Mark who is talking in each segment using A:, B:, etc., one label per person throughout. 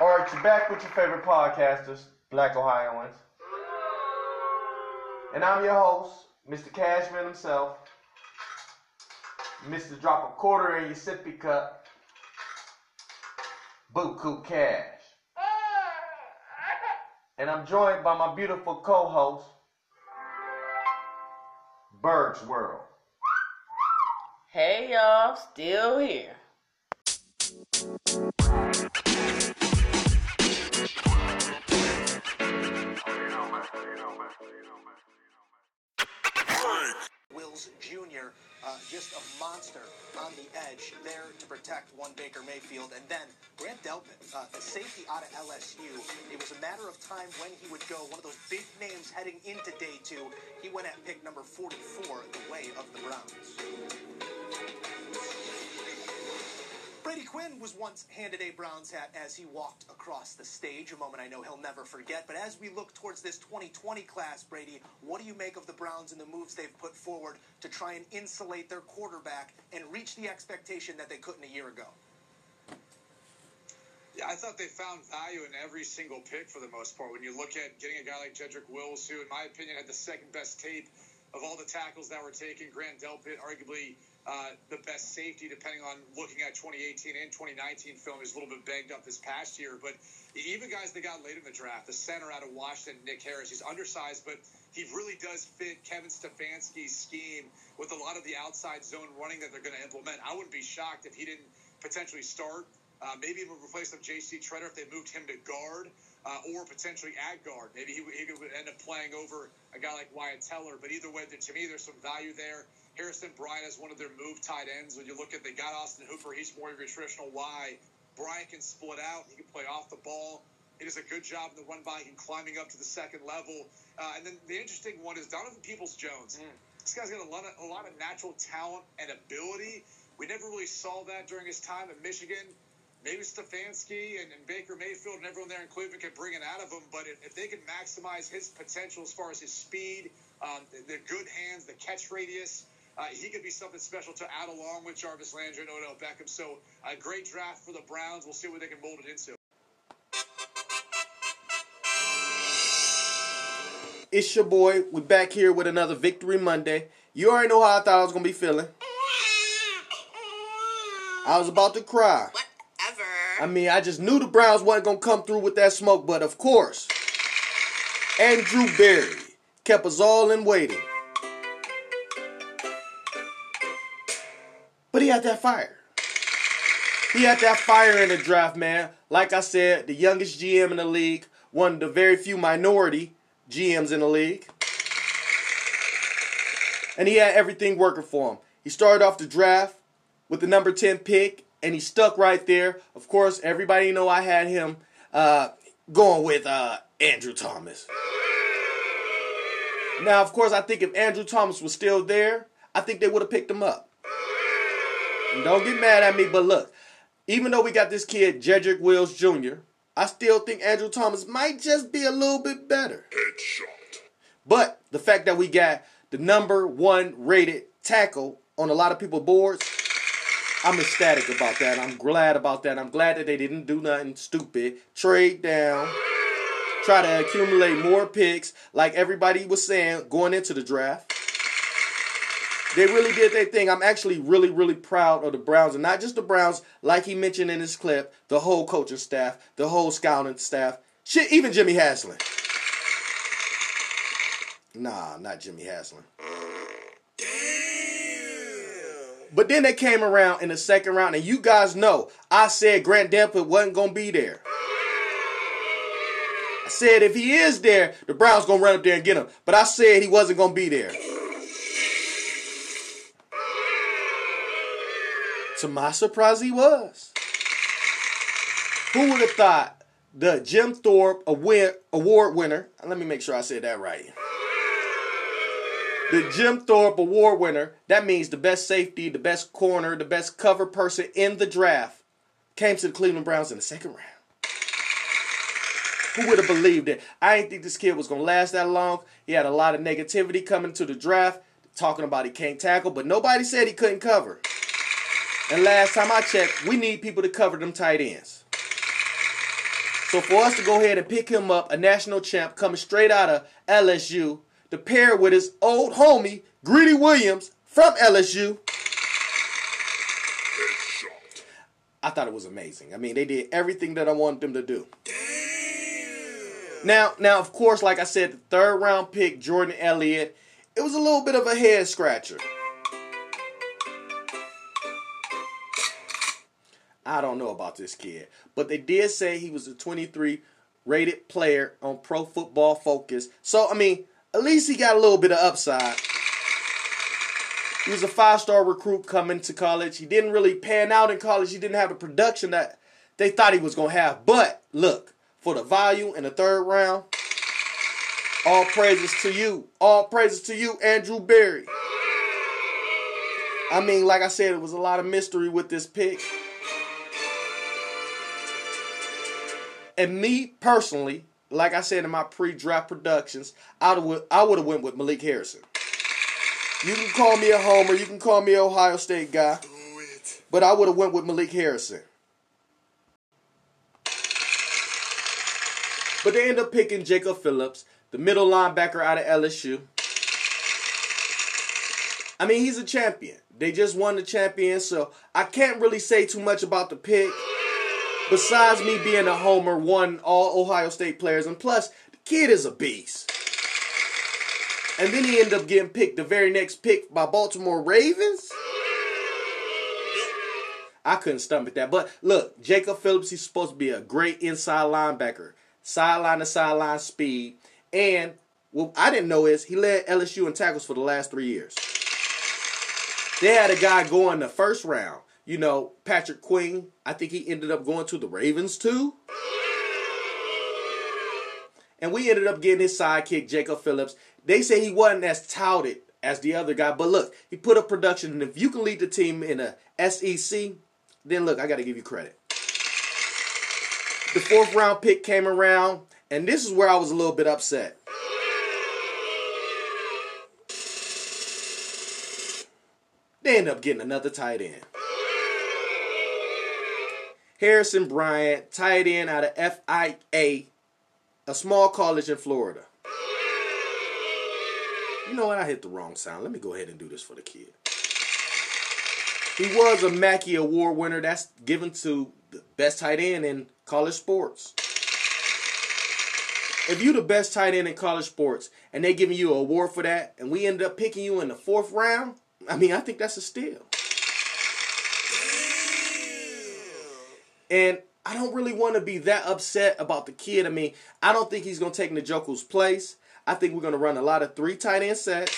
A: All right, you're back with your favorite podcasters, Black Ohioans. And I'm your host, Mr. Cashman himself. Mr. Drop a quarter in your sippy cup. Buku Cash. And I'm joined by my beautiful co-host, Bird's World.
B: Hey y'all, still here.
C: Jr., uh, just a monster on the edge, there to protect one Baker Mayfield. And then Grant Delpit, uh, the safety out of LSU. It was a matter of time when he would go. One of those big names heading into day two. He went at pick number 44, the way of the Browns. Quinn was once handed a Browns hat as he walked across the stage, a moment I know he'll never forget. But as we look towards this 2020 class, Brady, what do you make of the Browns and the moves they've put forward to try and insulate their quarterback and reach the expectation that they couldn't a year ago?
D: Yeah, I thought they found value in every single pick for the most part. When you look at getting a guy like Jedrick Wills, who, in my opinion, had the second best tape of all the tackles that were taken, Grant Delpit, arguably uh, the best safety, depending on looking at 2018 and 2019 film. He's a little bit banged up this past year, but even guys that got late in the draft, the center out of Washington, Nick Harris, he's undersized, but he really does fit Kevin Stefanski's scheme with a lot of the outside zone running that they're going to implement. I wouldn't be shocked if he didn't potentially start. Uh, maybe even replace with J.C. Tretter if they moved him to guard uh, or potentially at guard. Maybe he, he would end up playing over a guy like Wyatt Teller. But either way, to me, there's some value there. Harrison Bryant is one of their move tight ends. When you look at they got Austin Hooper, he's more of your traditional Y. Bryant can split out. He can play off the ball. He does a good job in the run by and climbing up to the second level. Uh, and then the interesting one is Donovan Peoples Jones. Mm. This guy's got a lot, of, a lot of natural talent and ability. We never really saw that during his time in Michigan maybe Stefanski and, and, Baker Mayfield and everyone there in Cleveland can bring it out of him. But if, if they can maximize his potential as far as his speed, um, the, the, good hands, the catch radius, uh, he could be something special to add along with Jarvis Landry and Odell Beckham. So a great draft for the Browns. We'll see what they can mold it into.
A: It's your boy. We're back here with another Victory Monday. You already know how I thought I was going to be feeling. I was about to cry. I mean, I just knew the Browns wasn't going to come through with that smoke, but of course, Andrew Berry kept us all in waiting. But he had that fire. He had that fire in the draft, man. Like I said, the youngest GM in the league, one of the very few minority GMs in the league. And he had everything working for him. He started off the draft with the number 10 pick and he stuck right there. Of course, everybody know I had him uh, going with uh, Andrew Thomas. Now, of course, I think if Andrew Thomas was still there, I think they would have picked him up. And don't get mad at me, but look, even though we got this kid, Jedrick Wills Jr., I still think Andrew Thomas might just be a little bit better. Headshot. But the fact that we got the number one rated tackle on a lot of people's boards, I'm ecstatic about that. I'm glad about that. I'm glad that they didn't do nothing stupid. Trade down. Try to accumulate more picks like everybody was saying going into the draft. They really did their thing. I'm actually really, really proud of the Browns. And not just the Browns, like he mentioned in his clip, the whole coaching staff, the whole scouting staff. Shit, even Jimmy Haslam. Nah, not Jimmy Haslam. But then they came around in the second round, and you guys know I said Grant Delpit wasn't gonna be there. I said if he is there, the Browns gonna run up there and get him. But I said he wasn't gonna be there. To my surprise, he was. Who would have thought the Jim Thorpe award winner? Let me make sure I said that right the Jim Thorpe Award winner, that means the best safety, the best corner, the best cover person in the draft, came to the Cleveland Browns in the second round. Who would have believed it? I didn't think this kid was going to last that long. He had a lot of negativity coming to the draft, talking about he can't tackle, but nobody said he couldn't cover. And last time I checked, we need people to cover them tight ends. So for us to go ahead and pick him up, a national champ coming straight out of LSU, to pair with his old homie, Greedy Williams from LSU. I thought it was amazing. I mean, they did everything that I wanted them to do. Now, now, of course, like I said, the third round pick, Jordan Elliott, it was a little bit of a head scratcher. I don't know about this kid, but they did say he was a 23 rated player on Pro Football Focus. So, I mean, at least he got a little bit of upside. He was a five star recruit coming to college. He didn't really pan out in college. He didn't have the production that they thought he was going to have. But look, for the value in the third round, all praises to you. All praises to you, Andrew Berry. I mean, like I said, it was a lot of mystery with this pick. And me personally, like I said in my pre-draft productions, I would I would have went with Malik Harrison. You can call me a homer, you can call me an Ohio State guy, but I would have went with Malik Harrison. But they end up picking Jacob Phillips, the middle linebacker out of LSU. I mean, he's a champion. They just won the champion, so I can't really say too much about the pick. Besides me being a homer, one all Ohio State players, and plus, the kid is a beast. And then he ended up getting picked the very next pick by Baltimore Ravens. I couldn't stomach that. But look, Jacob Phillips, he's supposed to be a great inside linebacker. Sideline to sideline speed. And what I didn't know is he led LSU in tackles for the last three years. They had a guy going the first round. You know, Patrick Queen, I think he ended up going to the Ravens too. And we ended up getting his sidekick, Jacob Phillips. They say he wasn't as touted as the other guy, but look, he put up production. And if you can lead the team in a SEC, then look, I got to give you credit. The fourth round pick came around, and this is where I was a little bit upset. They end up getting another tight end. Harrison Bryant, tight end out of FIU, a small college in Florida. You know what? I hit the wrong sound. Let me go ahead and do this for the kid. He was a Mackey Award winner. That's given to the best tight end in college sports. If you're the best tight end in college sports and they giving you an award for that, and we end up picking you in the fourth round, I mean, I think that's a steal. And I don't really want to be that upset about the kid. I mean, I don't think he's going to take Njoku's place. I think we're going to run a lot of three tight end sets.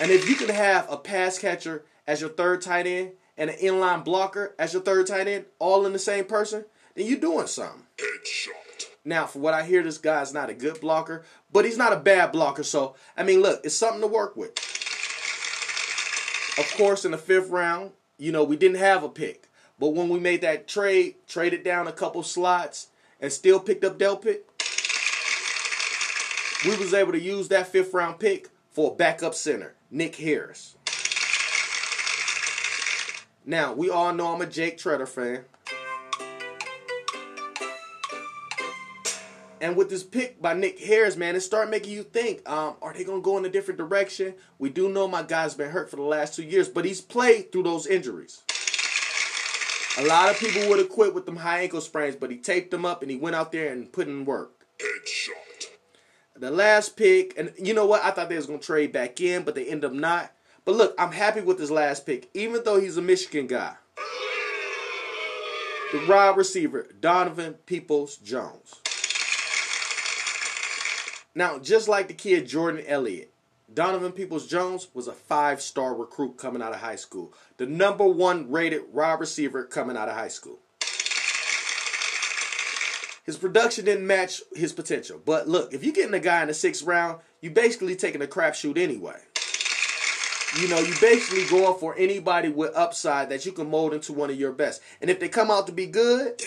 A: And if you can have a pass catcher as your third tight end and an inline blocker as your third tight end, all in the same person, then you're doing something. Headshot. Now, for what I hear, this guy's not a good blocker, but he's not a bad blocker. So, I mean, look, it's something to work with. Of course, in the fifth round, you know, we didn't have a pick. But when we made that trade, traded down a couple slots, and still picked up Delpit, we was able to use that fifth round pick for a backup center, Nick Harris. Now, we all know I'm a Jake Tretter fan. And with this pick by Nick Harris, man, it start making you think, um, are they going to go in a different direction? We do know my guy's been hurt for the last two years, but he's played through those injuries. A lot of people would have quit with them high ankle sprains, but he taped them up and he went out there and put in work. Headshot. The last pick, and you know what? I thought they was going to trade back in, but they end up not. But look, I'm happy with this last pick, even though he's a Michigan guy. The wide receiver, Donovan Peoples Jones. Now, just like the kid Jordan Elliott, Donovan Peoples Jones was a five star recruit coming out of high school, the number one rated wide receiver coming out of high school. His production didn't match his potential. But look, if you're getting a guy in the sixth round, you're basically taking a crapshoot anyway. You know, you basically going for anybody with upside that you can mold into one of your best. And if they come out to be good,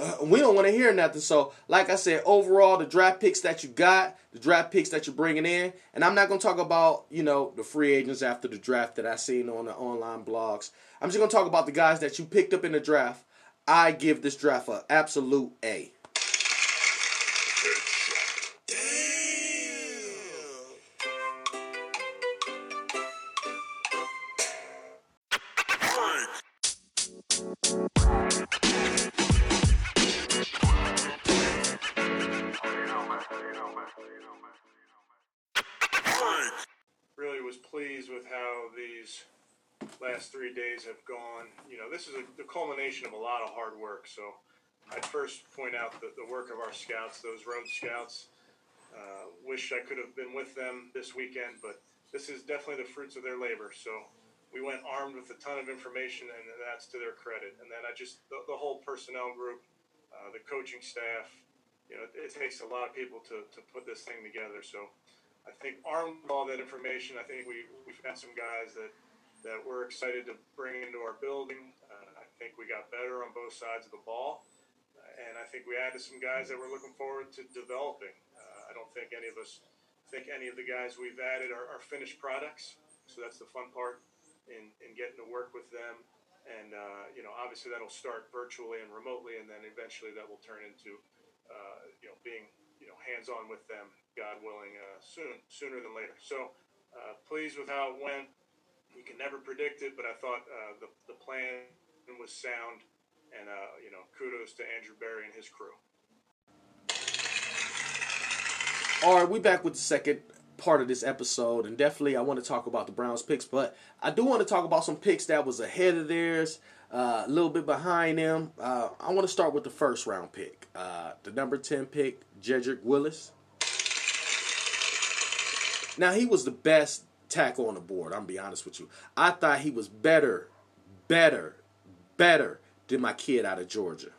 A: Uh, we don't want to hear nothing. So, like I said, overall, the draft picks that you got, the draft picks that you're bringing in, and I'm not to talk about, you know, the free agents after the draft that I seen on the online blogs. I'm just to talk about the guys that you picked up in the draft. I give this draft a absolute A.
E: last three days have gone. You know, this is a, the culmination of a lot of hard work. So I'd first point out the, the work of our scouts, those road scouts. Uh, wish I could have been with them this weekend, but this is definitely the fruits of their labor. So we went armed with a ton of information, and that's to their credit. And then I just, the, the whole personnel group, uh, the coaching staff, you know, it, it takes a lot of people to, to put this thing together. So I think armed with all that information, I think we, we've got some guys that, that we're excited to bring into our building. Uh, I think we got better on both sides of the ball. Uh, and I think we added some guys that we're looking forward to developing. Uh, I don't think any of us think any of the guys we've added are, are finished products. So that's the fun part in, in getting to work with them. And, uh, you know, obviously that'll start virtually and remotely, and then eventually that will turn into, uh, you know, being, you know, hands-on with them, God willing, uh, soon, sooner than later. So pleased with how it went. You can never predict it, but I thought uh, the, the plan was sound, and, uh, you know, kudos to Andrew Berry and his crew.
A: All right, we're back with the second part of this episode, and definitely I want to talk about the Browns picks, but I do want to talk about some picks that was ahead of theirs, uh, a little bit behind them. Uh, I want to start with the first round pick, uh, the number ten pick, Jedrick Willis. Now he was the best tackle on the board. I'm gonna be honest with you. I thought he was better, better, better than my kid out of Georgia.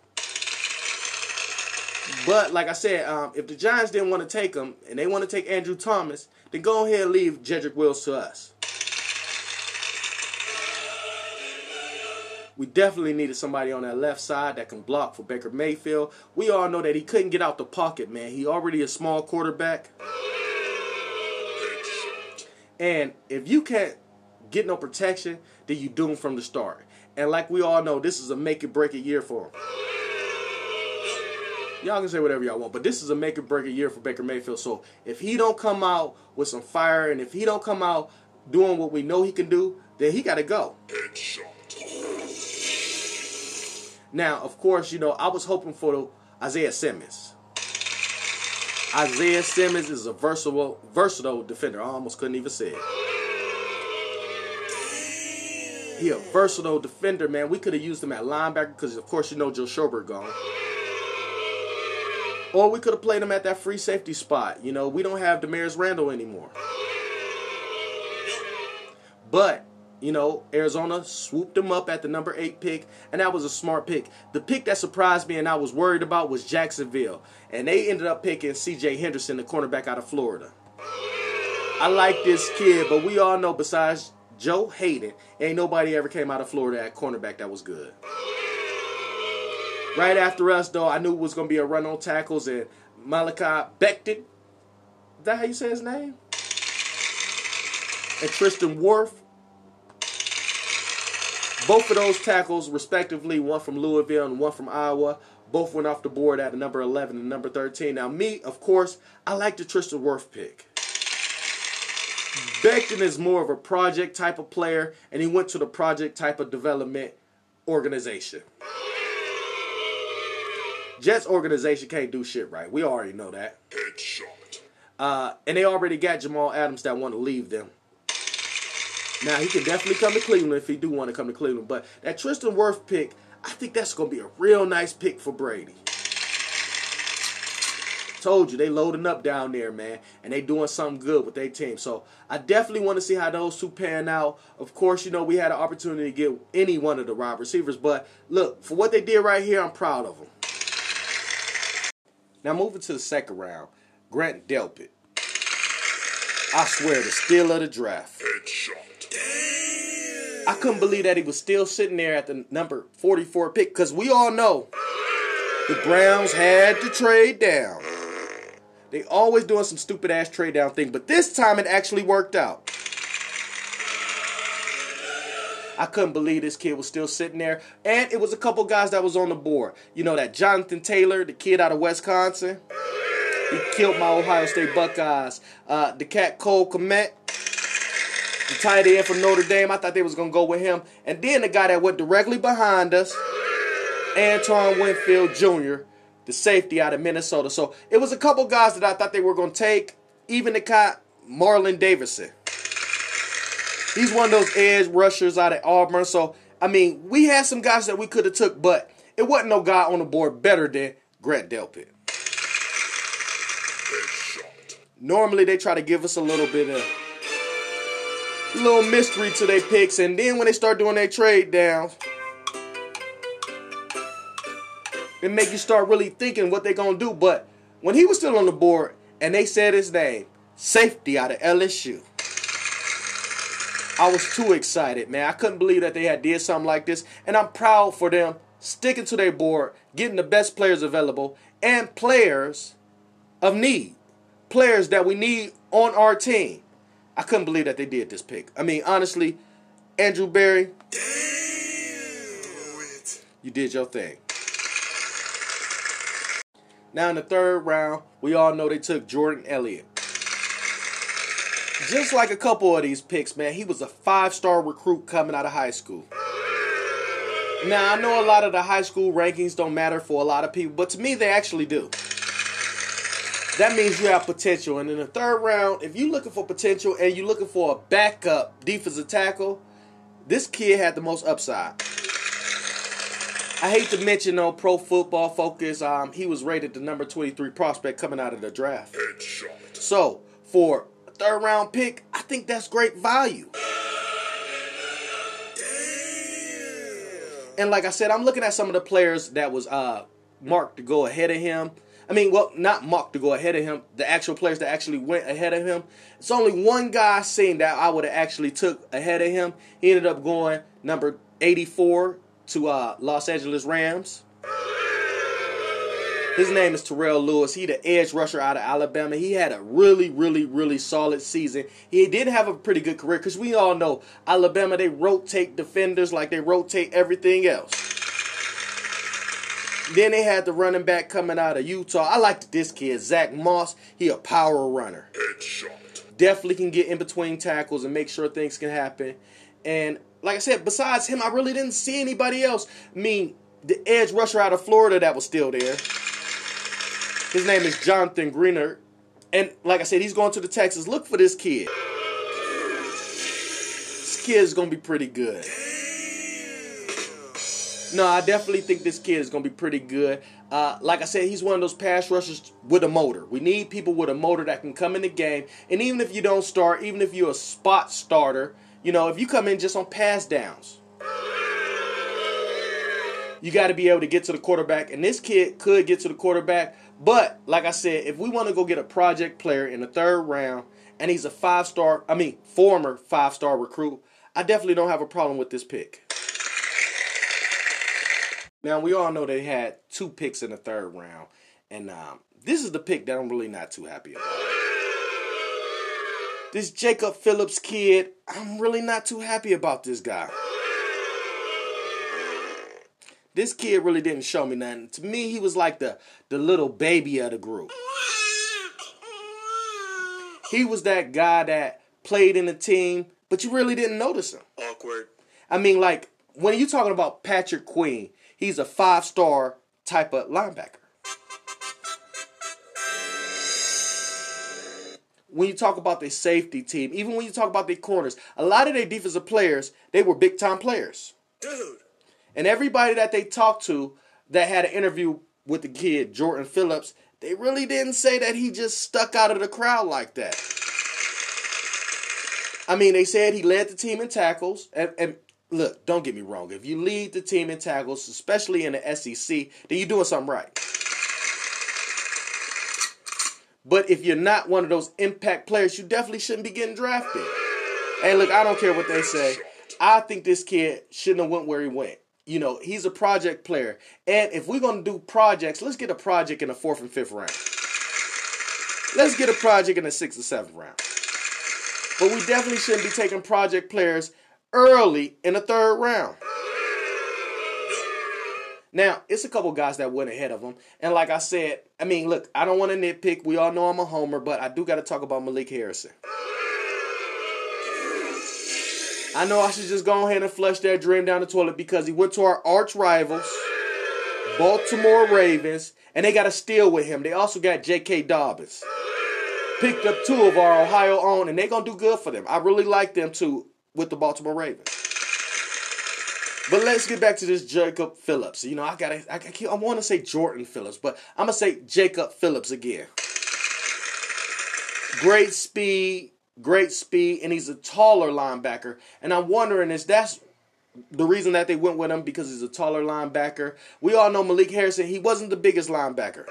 A: But like I said, um, if the Giants didn't want to take him and they want to take Andrew Thomas, then go ahead and leave Jedrick Wills to us. We definitely needed somebody on that left side that can block for Baker Mayfield. We all know that he couldn't get out the pocket, man. He already a small quarterback. And if you can't get no protection, then you doomed from the start. And like we all know, this is a make it break it year for him. Y'all can say whatever y'all want, but this is a make or break a year for Baker Mayfield. So if he don't come out with some fire, and if he don't come out doing what we know he can do, then he got to go. Now, of course, you know I was hoping for Isaiah Simmons. Isaiah Simmons is a versatile, versatile defender. I almost couldn't even say it. He a versatile defender, man. We could have used him at linebacker because, of course, you know Joe Schobert gone. Or we could have played him at that free safety spot. You know, we don't have Damarious Randall anymore. But, you know, Arizona swooped him up at the number eight pick, and that was a smart pick. The pick that surprised me and I was worried about was Jacksonville. And they ended up picking CJ Henderson, the cornerback out of Florida. I like this kid, but we all know besides Joe Haden, ain't nobody ever came out of Florida at cornerback that was good. Right after us, though, I knew it was going to be a run on tackles, and Malachi Becton. Is that how you say his name? And Tristan Wirf. Both of those tackles, respectively, one from Louisville and one from Iowa, both went off the board at number 11 and number 13. Now, me, of course, I like the Tristan Worth pick. Becton is more of a project type of player, and he went to the project type of development organization. Jets organization can't do shit right. We already know that. Uh, and they already got Jamal Adams that want to leave them. Now he can definitely come to Cleveland if he do want to come to Cleveland. But that Tristan Worth pick, I think that's gonna be a real nice pick for Brady. Told you they loading up down there, man, and they doing something good with their team. So I definitely want to see how those two pan out. Of course, you know we had an opportunity to get any one of the wide receivers, but look for what they did right here. I'm proud of them. Now moving to the second round, Grant Delpit. I swear, the steal of the draft. I couldn't believe that he was still sitting there at the number 44 pick because we all know The Browns had to trade down. They always doing some stupid ass trade down thing, but this time it actually worked out. I couldn't believe this kid was still sitting there. And it was a couple guys that was on the board. You know that Jonathan Taylor, the kid out of Wisconsin. He killed my Ohio State Buckeyes. Uh, the cat Cole the tight end from Notre Dame. I thought they was gonna go with him. And then the guy that went directly behind us, Antoine Winfield Jr., the safety out of Minnesota. So it was a couple guys that I thought they were gonna take. Even the cat Marlon Davidson. He's one of those edge rushers out of Auburn. So I mean, we had some guys that we could have took, but it wasn't no guy on the board better than Grant Delpit. Normally they try to give us a little bit of little mystery to their picks, and then when they start doing their trade downs, it make you start really thinking what they're gonna do. But when he was still on the board and they said his name, safety out of LSU. I was too excited, man. I couldn't believe that they had did something like this, and I'm proud for them sticking to their board, getting the best players available, and players of need, players that we need on our team. I couldn't believe that they did this pick. I mean, honestly, Andrew Berry, you did your thing. Now in the third round, we all know they took Jordan Elliott. Just like a couple of these picks, man, he was a five-star recruit coming out of high school. Now I know a lot of the high school rankings don't matter for a lot of people, but to me they actually do. That means you have potential. And in the third round, if you're looking for potential and you're looking for a backup defensive tackle, this kid had the most upside. I hate to mention on Pro Football Focus, um, he was rated the number 23 prospect coming out of the draft. So for a third round pick, I think that's great value. And like I said, I'm looking at some of the players that was uh, marked to go ahead of him. I mean, well, not marked to go ahead of him. The actual players that actually went ahead of him. It's only one guy seen that I would have actually took ahead of him. He ended up going number 84 to uh, Los Angeles Rams. His name is Terrell Lewis. He the edge rusher out of Alabama. He had a really, really, really solid season. He did have a pretty good career because we all know Alabama they rotate defenders like they rotate everything else. Then they had the running back coming out of Utah. I liked this kid, Zach Moss. He a power runner. Definitely can get in between tackles and make sure things can happen. And like I said, besides him, I really didn't see anybody else. I mean, the edge rusher out of Florida that was still there. His name is Jonathan Greenard. And like I said, he's going to the Texas. Look for this kid. This kid is going to be pretty good. No, I definitely think this kid is going to be pretty good. Uh, like I said, he's one of those pass rushers with a motor. We need people with a motor that can come in the game. And even if you don't start, even if you're a spot starter, you know, if you come in just on pass downs, you got to be able to get to the quarterback. And this kid could get to the quarterback. But like I said, if we want to go get a project player in the third round, and he's a five star, I mean, former five star recruit, I definitely don't have a problem with this pick. Now we all know they had two picks in the third round, and um, this is the pick that I'm really not too happy about. This Jacob Phillips kid, I'm really not too happy about this guy. This kid really didn't show me nothing. To me, he was like the the little baby of the group. He was that guy that played in the team, but you really didn't notice him.
F: Awkward.
A: I mean, like when you talking about Patrick Queen, he's a five star type of linebacker. When you talk about their safety team, even when you talk about their corners, a lot of their defensive players, they were big time players.
F: Dude.
A: And everybody that they talked to that had an interview with the kid, Jordan Phillips, they really didn't say that he just stuck out of the crowd like that. I mean, they said he led the team in tackles. And, and look, don't get me wrong. If you lead the team in tackles, especially in the SEC, then you're doing something right. But if you're not one of those impact players, you definitely shouldn't be getting drafted. And look, I don't care what they say. I think this kid shouldn't have went where he went. you know, he's a project player. And if we're going to do projects, let's get a project in the fourth and fifth round. Let's get a project in the sixth or seventh round. But we definitely shouldn't be taking project players early in the third round. Now, it's a couple guys that went ahead of him. And like I said, I mean, look, I don't want to nitpick. We all know I'm a homer, but I do got to talk about Malik Harrison. I know I should just go ahead and flush that dream down the toilet because he went to our arch rivals, Baltimore Ravens, and they got a steal with him. They also got J.K. Dobbins. Picked up two of our Ohio own, and they're going to do good for them. I really like them too with the Baltimore Ravens. But let's get back to this Jacob Phillips. You know, I gotta, I, I, I want to say Jordan Phillips, but I'm gonna say Jacob Phillips again. Great speed, great speed, and he's a taller linebacker. And I'm wondering is that's the reason that they went with him because he's a taller linebacker. We all know Malik Harrison, he wasn't the biggest linebacker.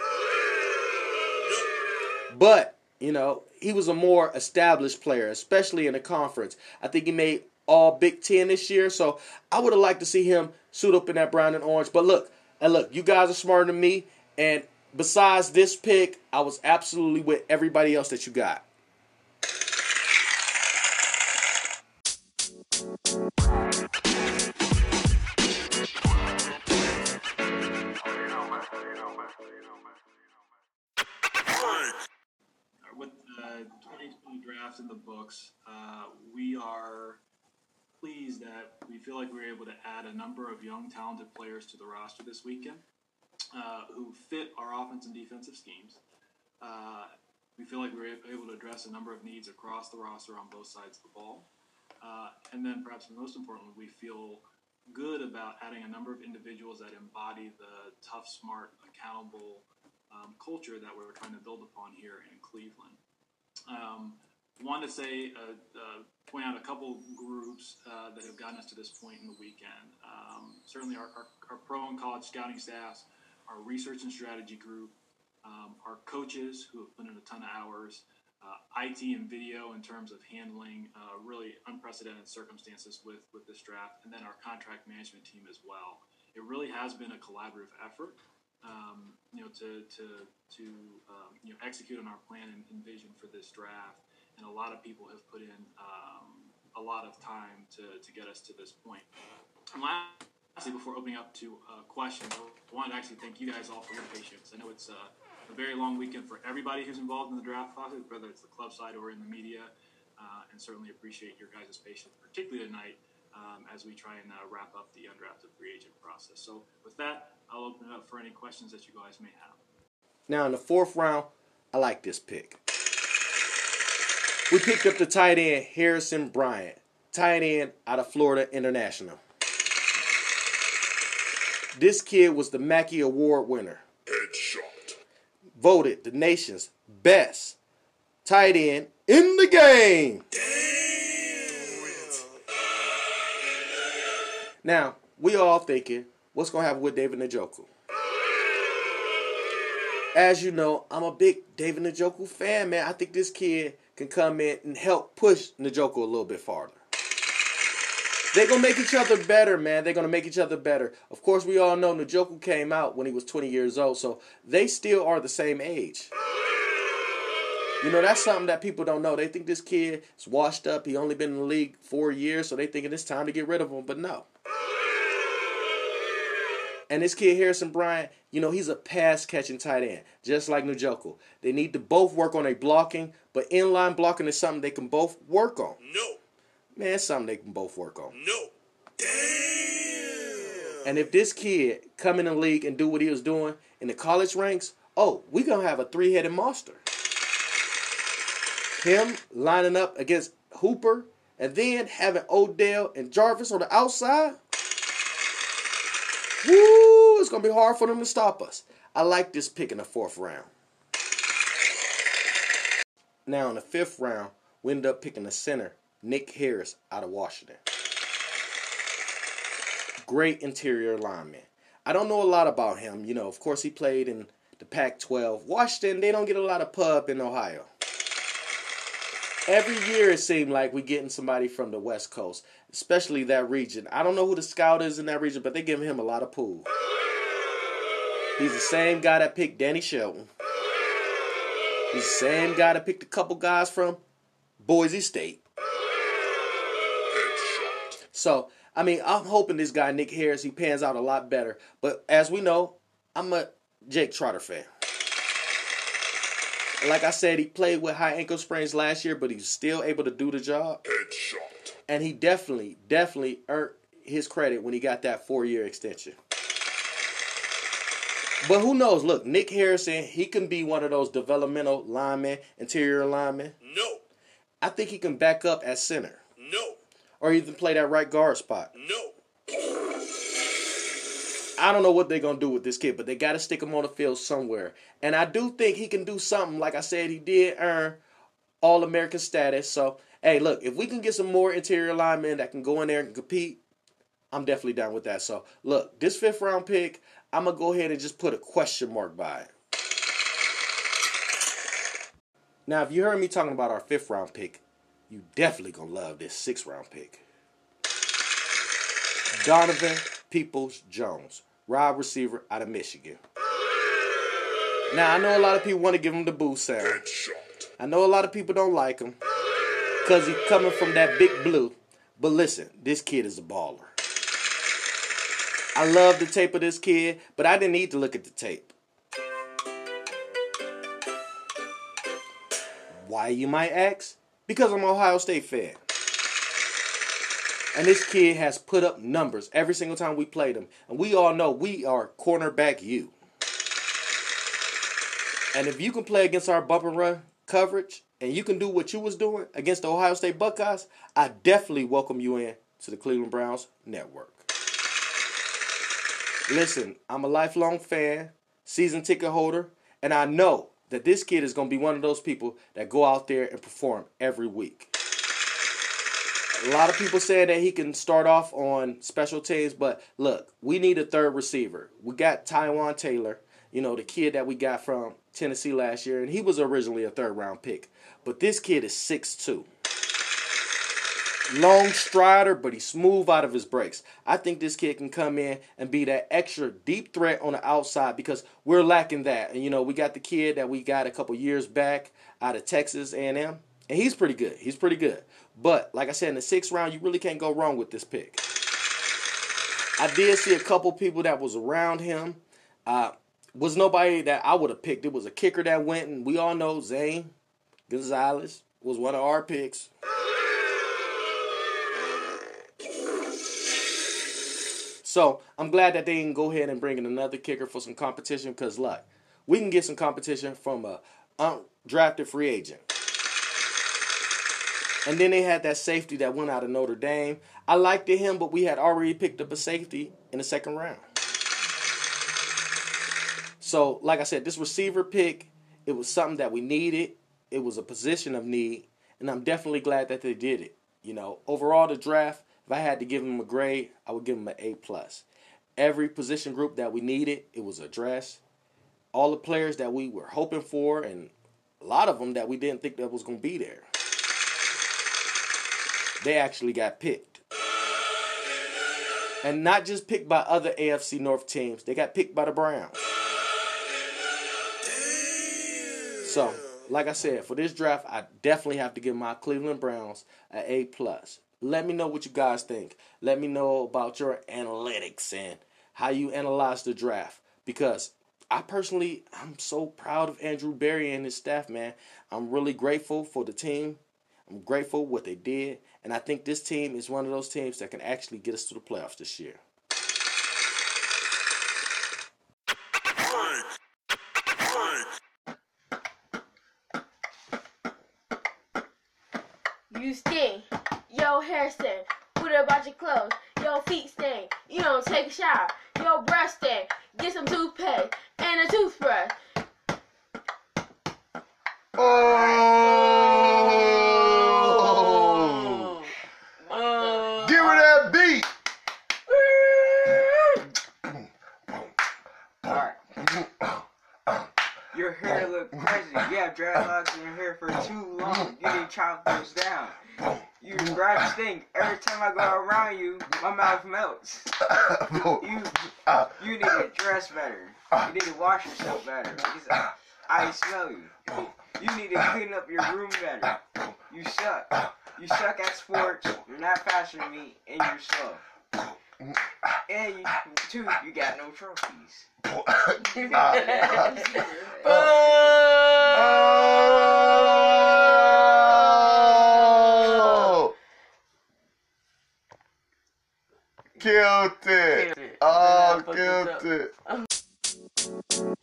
A: But, you know, he was a more established player, especially in the conference. I think he made all Big Ten this year. So I would have liked to see him suit up in that brown and orange. But look, and look, you guys are smarter than me. And besides this pick, I was absolutely with everybody else that you got.
F: In the books, uh, we are pleased that we feel like we were able to add a number of young, talented players to the roster this weekend uh, who fit our offense and defensive schemes. Uh, we feel like we were able to address a number of needs across the roster on both sides of the ball. Uh, and then, perhaps most importantly, we feel good about adding a number of individuals that embody the tough, smart, accountable um, culture that we're trying to build upon here in Cleveland. Um, want to say, uh, uh, point out a couple groups uh, that have gotten us to this point in the weekend. Um, certainly, our, our, our, pro and college scouting staffs, our research and strategy group, um, our coaches who have put in a ton of hours, uh, IT and video in terms of handling uh, really unprecedented circumstances with, with this draft, and then our contract management team as well. It really has been a collaborative effort um, you know, to to to um, you know execute on our plan and, and, vision for this draft. And a lot of people have put in um, a lot of time to, to get us to this point. And lastly, before opening up to uh, questions, I wanted to actually thank you guys all for your patience. I know it's uh, a very long weekend for everybody who's involved in the draft process, whether it's the club side or in the media, uh, and certainly appreciate your guys' patience, particularly tonight um, as we try and uh, wrap up the undrafted free agent process. So, with that, I'll open it up for any questions that you guys may have.
A: Now, in the fourth round, I like this pick. We picked up the tight end Harrison Bryant, tight end out of Florida International. This kid was the Mackey Award winner. Headshot. Voted the nation's best tight end in the game. Now, we all thinking, what's going to happen with David Njoku? As you know, I'm a big David Njoku fan, man. I think this kid can come in and help push Njoku a little bit farther. They're to make each other better, man. They're to make each other better. Of course, we all know Njoku came out when he was 20 years old, so they still are the same age. You know, that's something that people don't know. They think this kid is washed up. He only been in the league four years, so they thinking it's time to get rid of him, but no. And this kid Harrison Bryant, you know, he's a pass catching tight end, just like Njoku. They need to both work on a blocking, but inline blocking is something they can both work on.
G: No.
A: Man, it's something they can both work on.
G: No. Damn.
A: And if this kid come in the league and do what he was doing in the college ranks, oh, we gonna have a three headed monster. Him lining up against Hooper, and then having Odell and Jarvis on the outside. Woo! It's gonna be hard for them to stop us. I like this pick in the fourth round. Now in the fifth round, we end up picking the center, Nick Harris out of Washington. Great interior lineman. I don't know a lot about him. You know, of course, he played in the Pac 12. Washington, they don't get a lot of pub in Ohio. Every year it seemed like we're getting somebody from the West Coast, especially that region. I don't know who the scout is in that region, but they giving him a lot of pool. He's the same guy that picked Danny Shelton. He's the same guy that picked a couple guys from Boise State. So, I mean, I'm hoping this guy, Nick Harris, he pans out a lot better. But as we know, I'm a Jake Tretter fan. Like I said, he played with high ankle sprains last year, but he's still able to do the job.
G: Headshot.
A: And he definitely, definitely earned his credit when he got that four year extension. But who knows? Look, Nick Harrison, he can be one of those developmental linemen, interior linemen.
G: No.
A: I think he can back up at center
G: No.
A: or even play that right guard spot.
G: No.
A: I don't know what they're gonna do with this kid, but they got to stick him on the field somewhere. And I do think he can do something. Like I said, he did earn All American status. So hey, look, if we can get some more interior linemen that can go in there and compete, I'm definitely down with that. So look, this fifth round pick, I'm gonna go ahead and just put a question mark by it. Now, if you heard me talking about our fifth round pick, you definitely gonna love this sixth round pick. Donovan Peoples Jones, wide receiver out of Michigan. Now I know a lot of people want to give him the boo sound. I know a lot of people don't like him because he's coming from that big blue. But listen, this kid is a baller. I love the tape of this kid, but I didn't need to look at the tape. Why, you might ask? Because I'm an Ohio State fan. And this kid has put up numbers every single time we played him. And we all know we are cornerback you. And if you can play against our bump and run coverage and you can do what you was doing against the Ohio State Buckeyes, I definitely welcome you in to the Cleveland Browns network. Listen, I'm a lifelong fan, season ticket holder, and I know that this kid is going to be one of those people that go out there and perform every week. A lot of people say that he can start off on special teams, but look, we need a third receiver. We got Taywan Taylor, you know, the kid that we got from Tennessee last year, and he was originally a third round pick. But this kid is 6'2. Long strider, but he's smooth out of his breaks. I think this kid can come in and be that extra deep threat on the outside because we're lacking that. And you know, we got the kid that we got a couple years back out of Texas A&M, and he's pretty good. He's pretty good. But like I said, in the sixth round, you really can't go wrong with this pick. I did see a couple people that was around him. Uh, was nobody that I would have picked. It was a kicker that went, and we all know Zane Gonzalez was one of our picks. So I'm glad that they can go ahead and bring in another kicker for some competition because, look, we can get some competition from a undrafted free agent. And then they had that safety that went out of Notre Dame. I liked him, but we had already picked up a safety in the second round. So, like I said, this receiver pick, it was something that we needed. It was a position of need, and I'm definitely glad that they did it. You know, overall the draft, if I had to give them a grade, I would give them an A plus. Every position group that we needed, it was addressed. All the players that we were hoping for, and a lot of them that we didn't think that was going to be there, they actually got picked. And not just picked by other AFC North teams, they got picked by the Browns. So, like I said, for this draft, I definitely have to give my Cleveland Browns an A plus. Let me know what you guys think. Let me know about your analytics and how you analyze the draft. Because I personally, I'm so proud of Andrew Berry and his staff, man. I'm really grateful for the team. I'm grateful what they did, and I think this team is one of those teams that can actually get us to the playoffs this year.
B: You stink. Yo, hair stink. What about your clothes? Your feet stink. You don't take a shower. Your breath stink. Get some toothpaste and a toothbrush.
G: Oh!
B: Uh,
G: Give her that beat.
H: Your hair look crazy
G: crazy. You have dreadlocks in your hair for too long. You need to chop those down. You breath stink. Every time I go around you, my mouth melts. You uh, you need to dress better. You need to wash yourself better because I, I smell you. You need to clean up your room better. You suck. You suck at sports. You're not faster than me, and you're slow. And you, two, you got no trophies.
H: Oh! Killed oh,
B: it.
H: Killed